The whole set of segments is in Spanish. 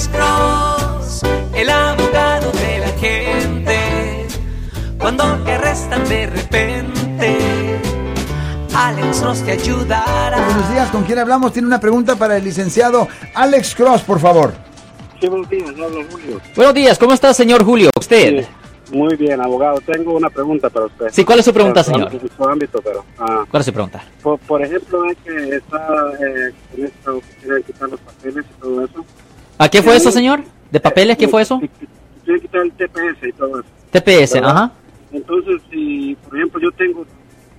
Alex Cross, el abogado de la gente. Cuando te arrestan de repente, Alex Cross te ayudará. Buenos días, ¿con quién hablamos? Tiene una pregunta para el licenciado Alex Cross, por favor. Sí, buenos días, hablo Julio. Buenos días, ¿cómo está, señor Julio? ¿Usted? Sí, muy bien, abogado. Tengo una pregunta para usted. Sí, ¿cuál es su pregunta, señor? En su ámbito, pero... ah, ¿Cuál es su pregunta? por, por ejemplo, es que está eh, en esta oficina de quitar los papeles y todo eso. ¿A qué fue eso, señor? ¿De papeles? ¿Qué fue eso? Tiene que quitar el TPS y todo eso. TPS, ¿verdad? ajá. Entonces, si, por ejemplo, yo tengo,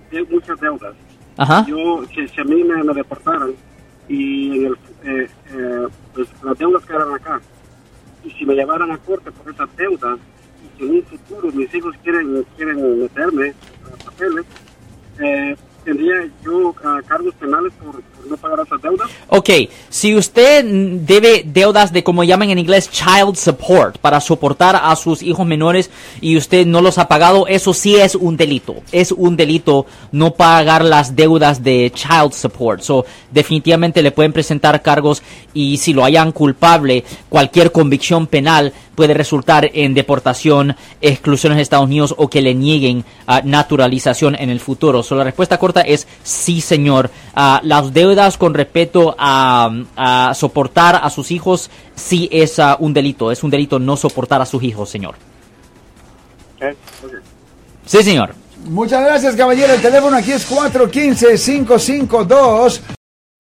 tengo muchas deudas, Ajá. yo, si, si a mí me, me deportaran y en el, eh, eh, pues, las deudas quedaran acá, y si me llevaran a corte por esas deudas, y si en un futuro mis hijos quieren, quieren meterme a papeles, eh, ¿tendría yo ah, cargos penales por, por no pagar esas deudas? Ok, si usted debe deudas de como llaman en inglés child support para soportar a sus hijos menores y usted no los ha pagado, eso sí es un delito. Es un delito no pagar las deudas de child support. So, definitivamente le pueden presentar cargos y si lo hayan culpable, cualquier convicción penal puede resultar en deportación, exclusión en Estados Unidos o que le nieguen ah, naturalización en el futuro. So, la respuesta corta es sí, señor. Ah, las deudas con respecto a, a soportar a sus hijos sí es ah, un delito. Es un delito no soportar a sus hijos, señor. Sí, señor. Muchas gracias, caballero. El teléfono aquí es 415-552.